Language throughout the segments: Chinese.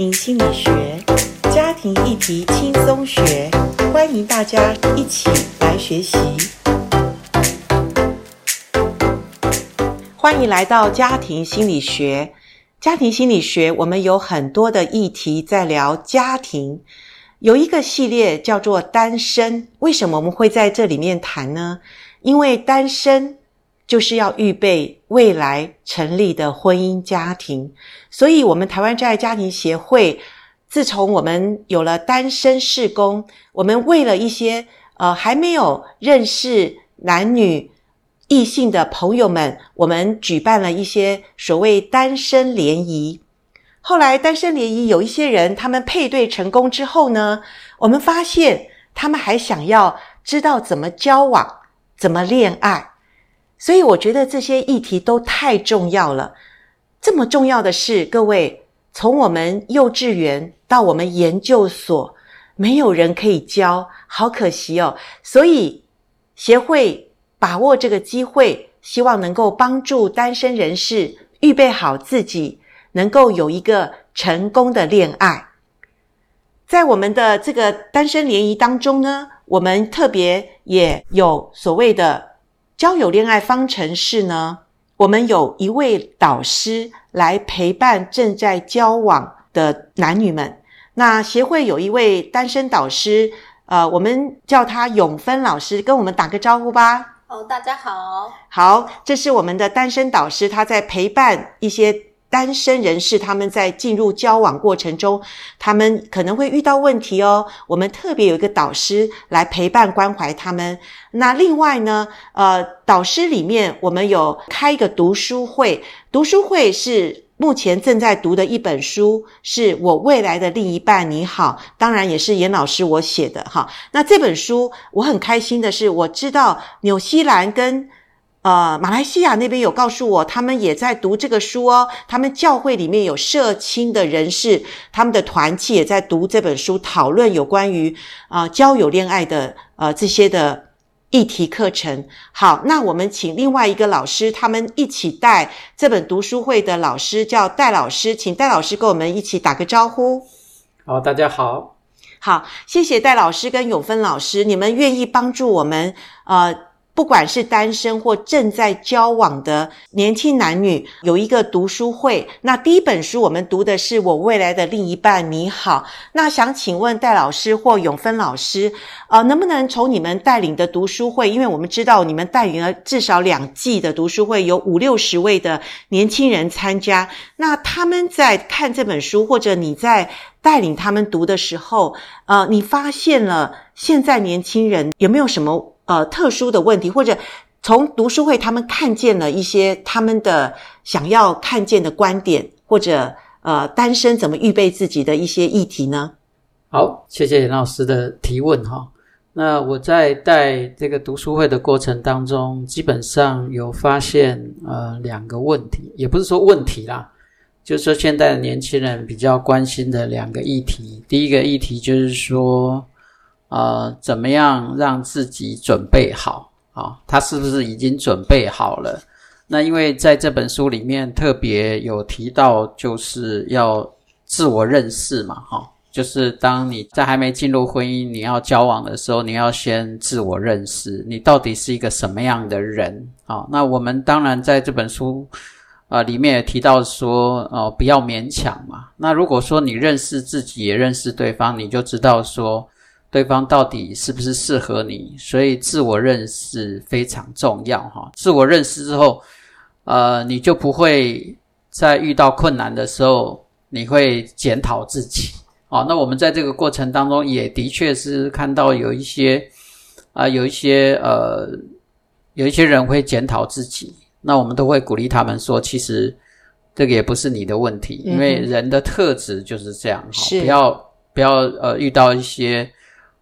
庭心理学，家庭议题轻松学，欢迎大家一起来学习。欢迎来到家庭心理学。家庭心理学，我们有很多的议题在聊家庭，有一个系列叫做单身。为什么我们会在这里面谈呢？因为单身。就是要预备未来成立的婚姻家庭，所以，我们台湾真爱家庭协会，自从我们有了单身事工，我们为了一些呃还没有认识男女异性的朋友们，我们举办了一些所谓单身联谊。后来，单身联谊有一些人，他们配对成功之后呢，我们发现他们还想要知道怎么交往，怎么恋爱。所以我觉得这些议题都太重要了。这么重要的事，各位，从我们幼稚园到我们研究所，没有人可以教，好可惜哦。所以协会把握这个机会，希望能够帮助单身人士预备好自己，能够有一个成功的恋爱。在我们的这个单身联谊当中呢，我们特别也有所谓的。交友恋爱方程式呢，我们有一位导师来陪伴正在交往的男女们。那协会有一位单身导师，呃，我们叫他永芬老师，跟我们打个招呼吧。哦，大家好。好，这是我们的单身导师，他在陪伴一些。单身人士他们在进入交往过程中，他们可能会遇到问题哦。我们特别有一个导师来陪伴关怀他们。那另外呢，呃，导师里面我们有开一个读书会，读书会是目前正在读的一本书，是我未来的另一半你好，当然也是严老师我写的哈。那这本书我很开心的是，我知道纽西兰跟呃，马来西亚那边有告诉我，他们也在读这个书哦。他们教会里面有社青的人士，他们的团契也在读这本书，讨论有关于啊、交友恋爱的呃这些的议题课程。好，那我们请另外一个老师，他们一起带这本读书会的老师叫戴老师，请戴老师跟我们一起打个招呼。好，大家好。好，谢谢戴老师跟永芬老师，你们愿意帮助我们呃。不管是单身或正在交往的年轻男女，有一个读书会。那第一本书我们读的是《我未来的另一半你好》。那想请问戴老师或永芬老师，呃，能不能从你们带领的读书会，因为我们知道你们带领了至少两季的读书会，有五六十位的年轻人参加。那他们在看这本书，或者你在带领他们读的时候，呃，你发现了现在年轻人有没有什么？呃，特殊的问题，或者从读书会他们看见了一些他们的想要看见的观点，或者呃，单身怎么预备自己的一些议题呢？好，谢谢严老师的提问哈。那我在带这个读书会的过程当中，基本上有发现呃两个问题，也不是说问题啦，就是说现在的年轻人比较关心的两个议题。第一个议题就是说。呃，怎么样让自己准备好啊、他是不是已经准备好了？那因为在这本书里面特别有提到，就是要自我认识嘛，哈、就是当你在还没进入婚姻，你要交往的时候，你要先自我认识，你到底是一个什么样的人啊、那我们当然在这本书啊、里面也提到说，哦、不要勉强嘛。那如果说你认识自己，也认识对方，你就知道说。对方到底是不是适合你？所以自我认识非常重要哈。自我认识之后，呃，你就不会在遇到困难的时候，你会检讨自己。哦，那我们在这个过程当中，也的确是看到有一些啊、呃，有一些呃，有一些人会检讨自己。那我们都会鼓励他们说，其实这个也不是你的问题，因为人的特质就是这样。哈、嗯，不要不要呃，遇到一些。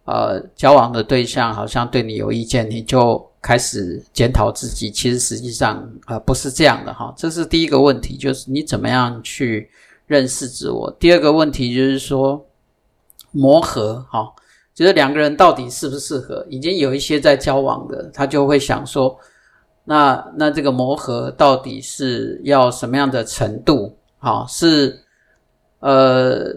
呃，交往的对象好像对你有意见，你就开始检讨自己。其实实际上，呃，不是这样的哈。这是第一个问题，就是你怎么样去认识自我。第二个问题就是说磨合，哈，就是两个人到底适不适合。已经有一些在交往的，他就会想说，那那这个磨合到底是要什么样的程度？好，是呃，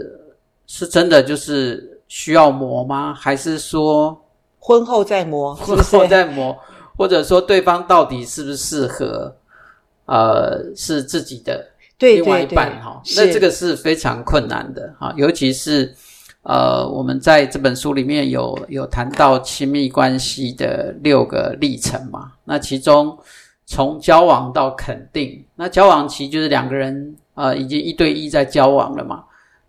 是真的就是需要磨吗？还是说婚后再磨？婚后再磨，或者说对方到底是不是适合？呃，是自己的另外一半哈，那这个是非常困难的哈，尤其是呃，我们在这本书里面有有谈到亲密关系的六个历程嘛，那其中从交往到肯定，那交往期就是两个人呃已经一对一在交往了嘛，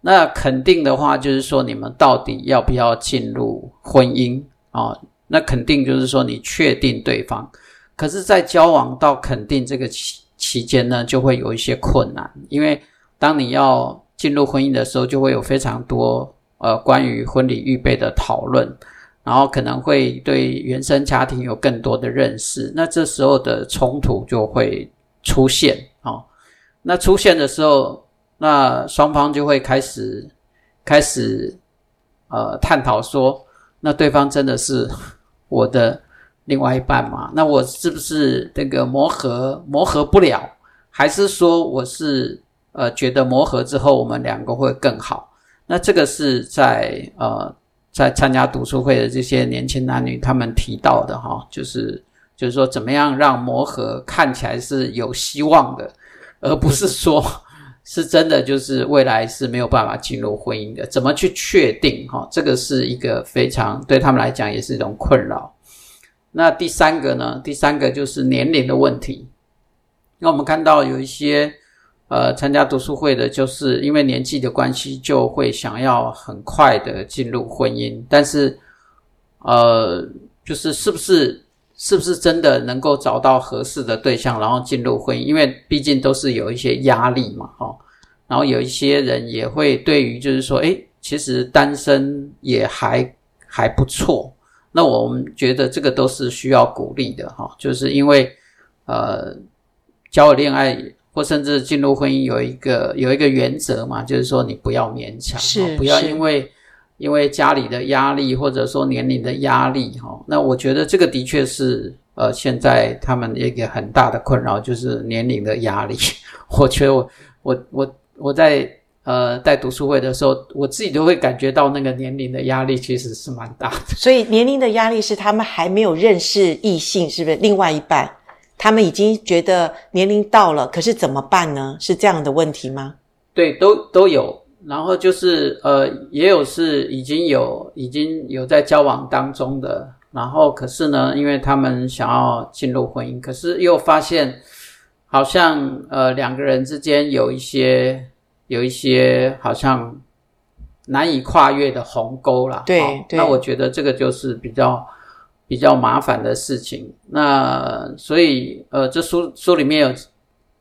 那肯定的话就是说你们到底要不要进入婚姻啊？那肯定就是说你确定对方，可是，在交往到肯定这个期。期间呢，就会有一些困难，因为当你要进入婚姻的时候，就会有非常多呃关于婚礼预备的讨论，然后可能会对原生家庭有更多的认识，那这时候的冲突就会出现哦。那出现的时候，那双方就会开始开始呃探讨说，那对方真的是 我的。另外一半嘛，那我是不是这个磨合磨合不了，还是说我是呃觉得磨合之后我们两个会更好？那这个是在呃在参加读书会的这些年轻男女他们提到的哈，就是就是说怎么样让磨合看起来是有希望的，而不是说是真的就是未来是没有办法进入婚姻的，怎么去确定哈？这个是一个非常对他们来讲也是一种困扰。那第三个呢？第三个就是年龄的问题。那我们看到有一些呃参加读书会的，就是因为年纪的关系，就会想要很快的进入婚姻。但是呃，就是是不是是不是真的能够找到合适的对象，然后进入婚姻？因为毕竟都是有一些压力嘛，哈。然后有一些人也会对于就是说，诶，其实单身也还还不错。那我们觉得这个都是需要鼓励的哈，就是因为呃，交友恋爱或甚至进入婚姻有一个有一个原则嘛，就是说你不要勉强，是不要因为因为家里的压力或者说年龄的压力哈。那我觉得这个的确是呃，现在他们一个很大的困扰就是年龄的压力。我觉得我我我我在。呃，在读书会的时候，我自己都会感觉到那个年龄的压力其实是蛮大的。所以年龄的压力是他们还没有认识异性，是不是？另外一半，他们已经觉得年龄到了，可是怎么办呢？是这样的问题吗？对，都都有。然后就是呃，也有是已经有已经有在交往当中的，然后可是呢，因为他们想要进入婚姻，可是又发现好像呃两个人之间有一些。有一些好像难以跨越的鸿沟啦，对，哦、对，那我觉得这个就是比较比较麻烦的事情。那所以呃，这书书里面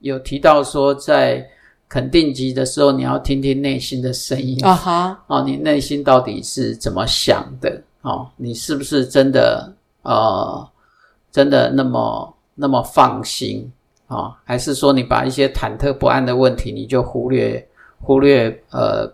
有有提到说，在肯定级的时候，你要听听内心的声音啊哈，哦，你内心到底是怎么想的？哦，你是不是真的呃，真的那么那么放心啊、哦？还是说你把一些忐忑不安的问题你就忽略？忽略呃，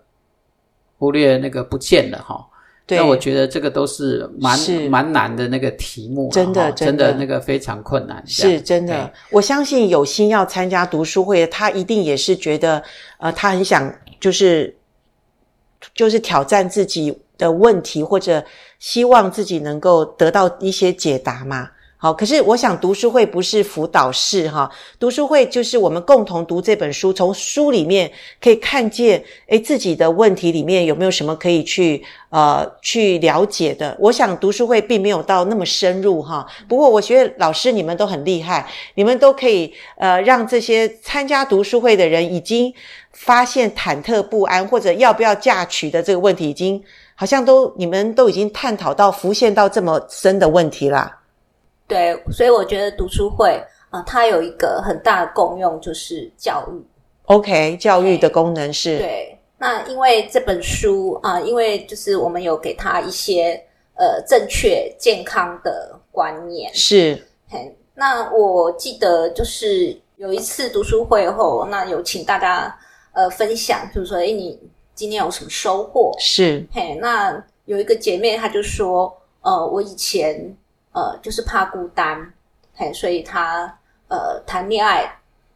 忽略那个不见了哈。对，那我觉得这个都是蛮是。蛮难的那个题目，真的真的，真的那个非常困难。是真的，我相信有心要参加读书会，他一定也是觉得呃，他很想就是就是挑战自己的问题，或者希望自己能够得到一些解答嘛。好，可是我想读书会不是辅导室哈，读书会就是我们共同读这本书，从书里面可以看见，诶，自己的问题里面有没有什么可以去呃去了解的？我想读书会并没有到那么深入哈，不过我觉得老师你们都很厉害，你们都可以呃让这些参加读书会的人已经发现忐忑不安或者要不要嫁娶的这个问题，已经好像都你们都已经探讨到浮现到这么深的问题啦。对，所以我觉得读书会啊、呃，它有一个很大的功用，就是教育。OK，教育的功能是。对，那因为这本书啊、呃，因为就是我们有给他一些呃正确健康的观念。是。嘿，那我记得就是有一次读书会后，那有请大家呃分享，就是说，诶，你今天有什么收获？是。嘿，那有一个姐妹，她就说，呃，我以前。呃，就是怕孤单，嘿，所以他呃谈恋爱，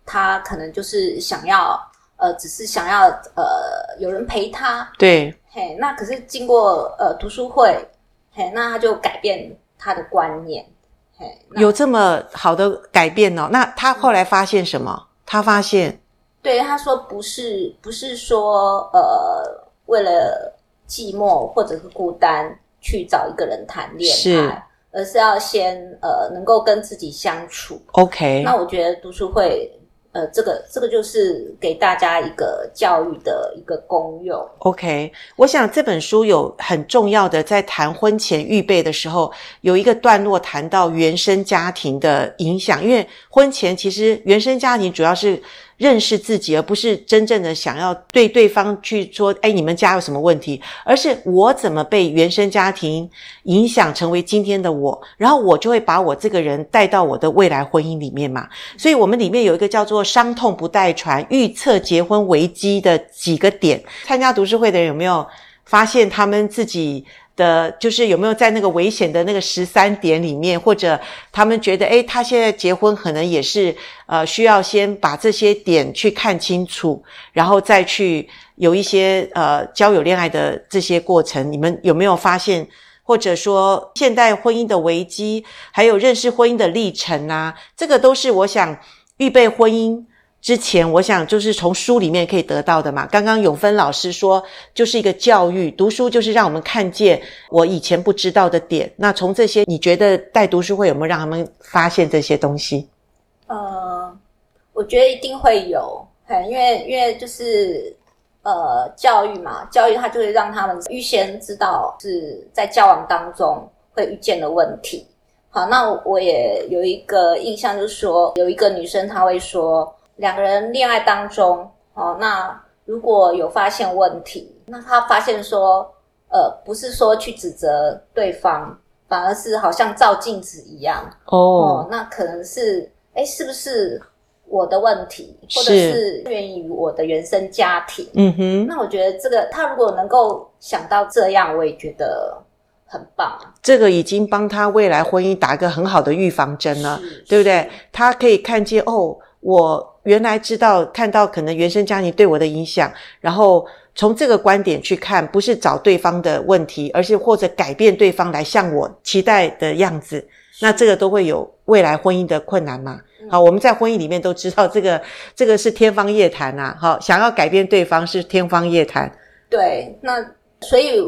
他可能就是想要呃，只是想要呃有人陪他，对，嘿，那可是经过呃读书会，嘿，那他就改变他的观念，嘿，有这么好的改变哦？那他后来发现什么？他发现，对，他说不是不是说呃为了寂寞或者是孤单去找一个人谈恋爱，是，而是要先呃能够跟自己相处。OK，那我觉得读书会。呃，这个这个就是给大家一个教育的一个功用。OK，我想这本书有很重要的，在谈婚前预备的时候，有一个段落谈到原生家庭的影响，因为婚前其实原生家庭主要是。认识自己，而不是真正的想要对对方去说：“哎，你们家有什么问题？”而是我怎么被原生家庭影响成为今天的我，然后我就会把我这个人带到我的未来婚姻里面嘛。所以，我们里面有一个叫做“伤痛不带传”，预测结婚危机的几个点。参加读书会的人有没有发现他们自己？的，就是有没有在那个危险的那个十三点里面，或者他们觉得，诶，他现在结婚可能也是，呃，需要先把这些点去看清楚，然后再去有一些呃交友恋爱的这些过程。你们有没有发现，或者说现代婚姻的危机，还有认识婚姻的历程啊？这个都是我想预备婚姻。之前我想就是从书里面可以得到的嘛。刚刚永芬老师说，就是一个教育，读书就是让我们看见我以前不知道的点。那从这些，你觉得带读书会有没有让他们发现这些东西？呃，我觉得一定会有，嘿，因为因为就是呃教育嘛，教育它就会让他们预先知道是在交往当中会遇见的问题。好，那我也有一个印象，就是说有一个女生她会说。两个人恋爱当中，哦，那如果有发现问题，那他发现说，呃，不是说去指责对方，反而是好像照镜子一样，oh. 哦，那可能是，哎，是不是我的问题，或者是源于我的原生家庭？嗯哼，那我觉得这个他如果能够想到这样，我也觉得很棒。这个已经帮他未来婚姻打一个很好的预防针了，对不对？他可以看见哦。我原来知道看到可能原生家庭对我的影响，然后从这个观点去看，不是找对方的问题，而是或者改变对方来像我期待的样子，那这个都会有未来婚姻的困难嘛？好，我们在婚姻里面都知道这个这个是天方夜谭呐，好，想要改变对方是天方夜谭。对，那所以。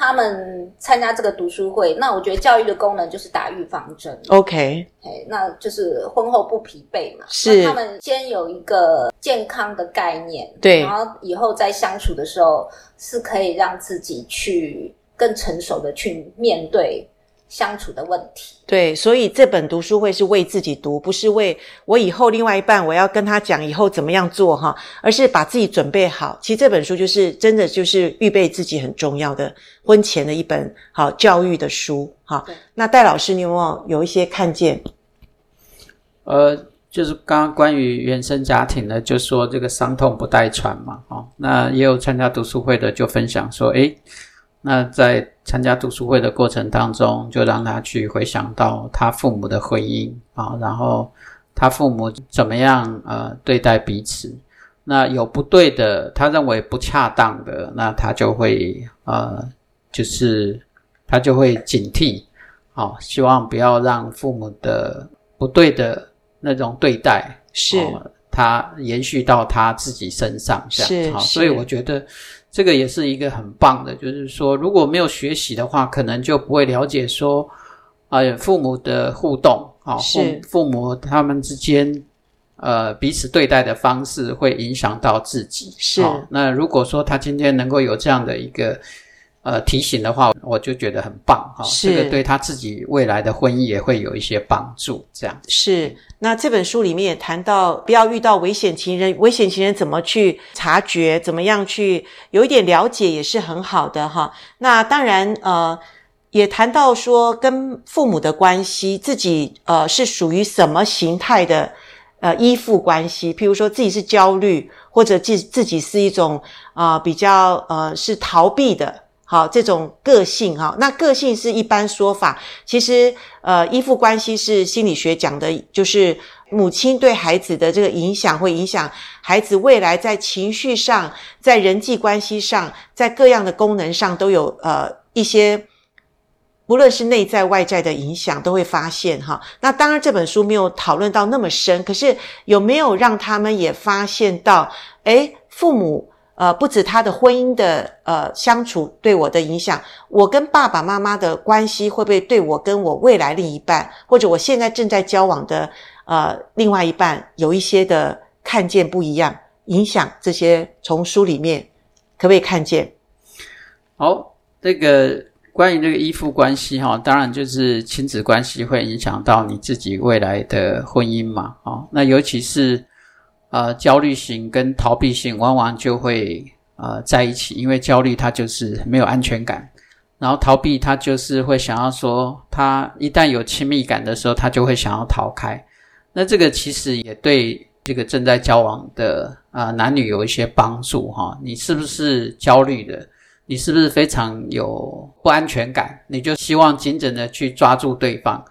他们参加这个读书会，那我觉得教育的功能就是打预防针。OK，那就是婚后不疲惫嘛。是，他们先有一个健康的概念，对，然后以后在相处的时候是可以让自己去更成熟的去面对。相处的问题，对，所以这本读书会是为自己读，不是为我以后另外一半我要跟他讲以后怎么样做哈，而是把自己准备好。其实这本书就是真的就是预备自己很重要的婚前的一本好教育的书哈。那戴老师，你有没有有一些看见？呃，就是刚刚关于原生家庭呢，就说这个伤痛不带传嘛，哦，那也有参加读书会的就分享说，诶那在参加读书会的过程当中，就让他去回想到他父母的婚姻啊，然后他父母怎么样呃对待彼此，那有不对的，他认为不恰当的，那他就会呃就是他就会警惕，好，希望不要让父母的不对的那种对待是他延续到他自己身上，这样是，好，所以我觉得。这个也是一个很棒的，就是说，如果没有学习的话，可能就不会了解说，呃，父母的互动啊，父父母他们之间，呃，彼此对待的方式会影响到自己。是。那如果说他今天能够有这样的一个。呃，提醒的话，我就觉得很棒哈。是，这个对他自己未来的婚姻也会有一些帮助。这样是。那这本书里面也谈到，不要遇到危险情人，危险情人怎么去察觉，怎么样去有一点了解，也是很好的哈。那当然，呃，也谈到说跟父母的关系，自己呃是属于什么形态的呃依附关系，譬如说自己是焦虑，或者自自己是一种啊、呃、比较呃是逃避的。好，这种个性哈，那个性是一般说法。其实，呃，依附关系是心理学讲的，就是母亲对孩子的这个影响，会影响孩子未来在情绪上、在人际关系上、在各样的功能上都有呃一些，不论是内在外在的影响，都会发现哈。那当然，这本书没有讨论到那么深，可是有没有让他们也发现到，诶，父母。呃，不止他的婚姻的呃相处对我的影响，我跟爸爸妈妈的关系会不会对我跟我未来另一半，或者我现在正在交往的呃另外一半有一些的看见不一样，影响这些从书里面可不可以看见？好，这个关于这个依附关系哈，当然就是亲子关系会影响到你自己未来的婚姻嘛，哦，那尤其是。呃，焦虑型跟逃避型往往就会呃在一起，因为焦虑它就是没有安全感，然后逃避他就是会想要说，他一旦有亲密感的时候，他就会想要逃开。那这个其实也对这个正在交往的啊、呃、男女有一些帮助哈。你是不是焦虑的？你是不是非常有不安全感？你就希望紧紧的去抓住对方。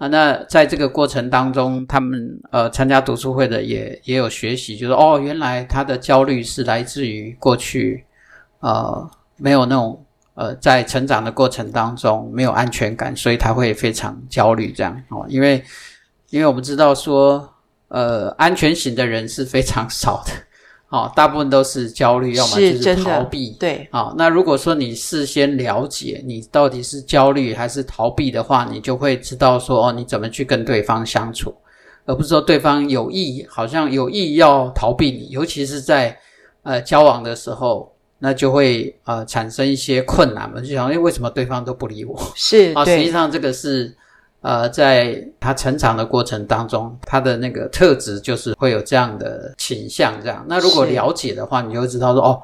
啊，那在这个过程当中，他们呃参加读书会的也也有学习，就是哦，原来他的焦虑是来自于过去呃没有那种呃在成长的过程当中没有安全感，所以他会非常焦虑这样哦，因为因为我们知道说呃安全型的人是非常少的。好，大部分都是焦虑，要么就是逃避。对，好，那如果说你事先了解你到底是焦虑还是逃避的话，你就会知道说哦，你怎么去跟对方相处，而不是说对方有意，好像有意要逃避你，尤其是在呃交往的时候，那就会呃产生一些困难嘛，就想，哎，为什么对方都不理我？是，啊，实际上这个是。呃，在他成长的过程当中，他的那个特质就是会有这样的倾向。这样，那如果了解的话，你就会知道说，哦，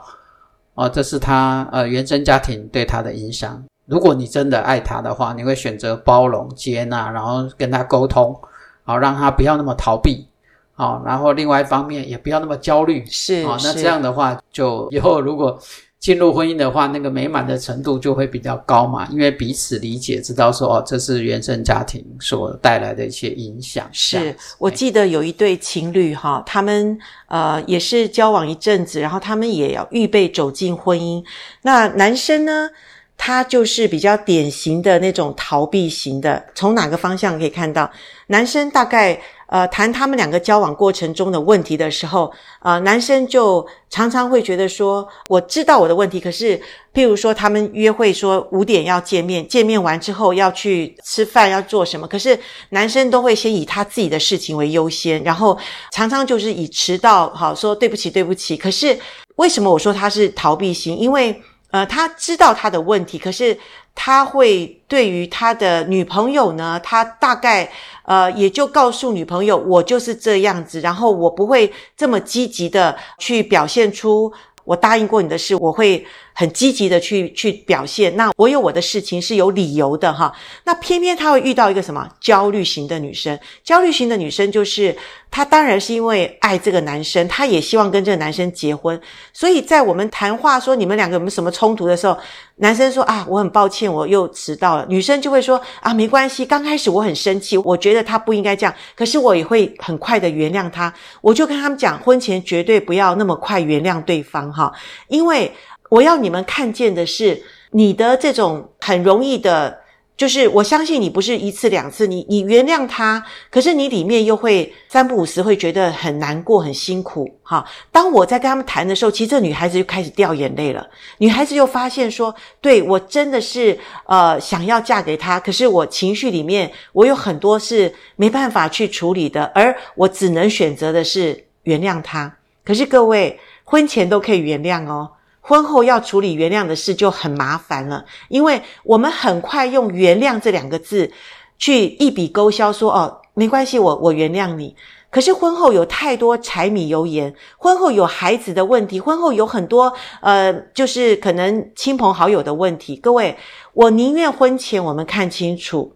哦，这是他呃原生家庭对他的影响。如果你真的爱他的话，你会选择包容、接纳，然后跟他沟通，好让他不要那么逃避，好，然后另外一方面也不要那么焦虑。是，好，那这样的话，就以后如果。进入婚姻的话，那个美满的程度就会比较高嘛，因为彼此理解，知道说哦，这是原生家庭所带来的一些影响。是，我记得有一对情侣哈，他们呃也是交往一阵子，然后他们也要预备走进婚姻。那男生呢，他就是比较典型的那种逃避型的。从哪个方向可以看到，男生大概。呃，谈他们两个交往过程中的问题的时候，呃，男生就常常会觉得说，我知道我的问题，可是，譬如说他们约会说五点要见面，见面完之后要去吃饭，要做什么，可是男生都会先以他自己的事情为优先，然后常常就是以迟到，好，说对不起，对不起。可是为什么我说他是逃避型？因为呃，他知道他的问题，可是他会对于他的女朋友呢，他大概。呃，也就告诉女朋友，我就是这样子，然后我不会这么积极的去表现出我答应过你的事，我会。很积极的去去表现，那我有我的事情是有理由的哈。那偏偏他会遇到一个什么焦虑型的女生？焦虑型的女生就是她，当然是因为爱这个男生，她也希望跟这个男生结婚。所以在我们谈话说你们两个有没有什么冲突的时候，男生说啊，我很抱歉，我又迟到了。女生就会说啊，没关系，刚开始我很生气，我觉得他不应该这样，可是我也会很快的原谅他。我就跟他们讲，婚前绝对不要那么快原谅对方哈，因为。我要你们看见的是你的这种很容易的，就是我相信你不是一次两次，你你原谅他，可是你里面又会三不五时会觉得很难过、很辛苦。哈，当我在跟他们谈的时候，其实这女孩子就开始掉眼泪了。女孩子又发现说，对，我真的是呃想要嫁给他，可是我情绪里面我有很多是没办法去处理的，而我只能选择的是原谅他。可是各位，婚前都可以原谅哦。婚后要处理原谅的事就很麻烦了，因为我们很快用“原谅”这两个字去一笔勾销，说哦，没关系，我我原谅你。可是婚后有太多柴米油盐，婚后有孩子的问题，婚后有很多呃，就是可能亲朋好友的问题。各位，我宁愿婚前我们看清楚，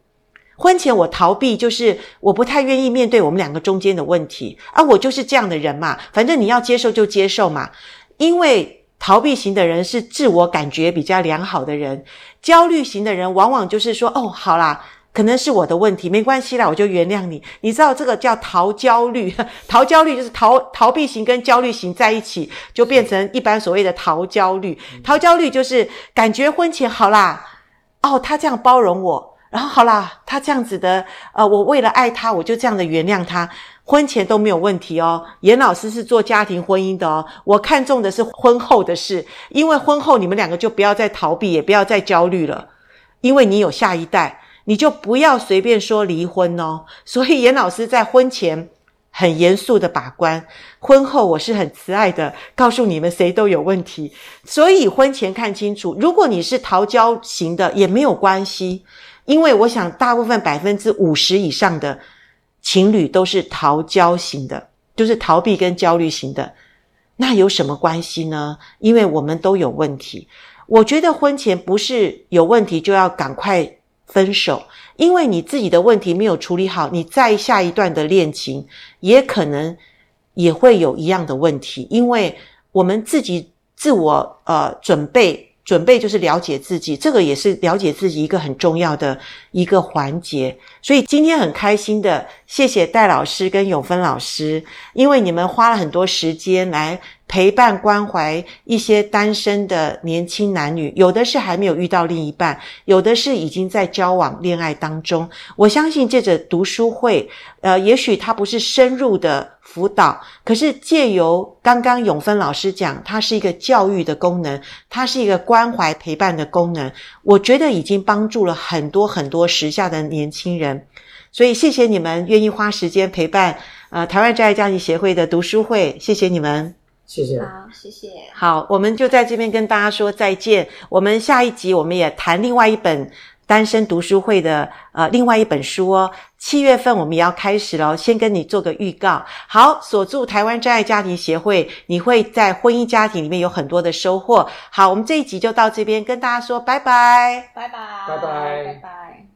婚前我逃避，就是我不太愿意面对我们两个中间的问题啊，我就是这样的人嘛，反正你要接受就接受嘛，因为。逃避型的人是自我感觉比较良好的人，焦虑型的人往往就是说，哦，好啦。可能是我的问题，没关系啦，我就原谅你。你知道这个叫逃焦虑，逃焦虑就是逃逃避型跟焦虑型在一起，就变成一般所谓的逃焦虑。逃焦虑就是感觉婚前好啦，哦，他这样包容我，然后好啦，他这样子的，呃，我为了爱他，我就这样的原谅他，婚前都没有问题哦。严老师是做家庭婚姻的哦，我看重的是婚后的事，因为婚后你们两个就不要再逃避，也不要再焦虑了，因为你有下一代。你就不要随便说离婚哦。所以严老师在婚前很严肃的把关，婚后我是很慈爱的，告诉你们谁都有问题。所以婚前看清楚，如果你是逃焦型的也没有关系，因为我想大部分百分之五十以上的情侣都是逃焦型的，就是逃避跟焦虑型的。那有什么关系呢？因为我们都有问题。我觉得婚前不是有问题就要赶快。分手，因为你自己的问题没有处理好，你再下一段的恋情也可能也会有一样的问题。因为我们自己自我呃准备，准备就是了解自己，这个也是了解自己一个很重要的一个环节。所以今天很开心的，谢谢戴老师跟永芬老师，因为你们花了很多时间来。陪伴关怀一些单身的年轻男女，有的是还没有遇到另一半，有的是已经在交往恋爱当中。我相信借着读书会，呃，也许它不是深入的辅导，可是借由刚刚永芬老师讲，它是一个教育的功能，它是一个关怀陪伴的功能。我觉得已经帮助了很多很多时下的年轻人，所以谢谢你们愿意花时间陪伴，呃，台湾真爱家庭协会的读书会，谢谢你们。谢谢，好，谢谢。好，我们就在这边跟大家说再见。我们下一集我们也谈另外一本单身读书会的呃另外一本书哦。七月份我们也要开始了，先跟你做个预告。好，锁住台湾真爱家庭协会，你会在婚姻家庭里面有很多的收获。好，我们这一集就到这边跟大家说拜拜，拜拜，拜拜，拜拜。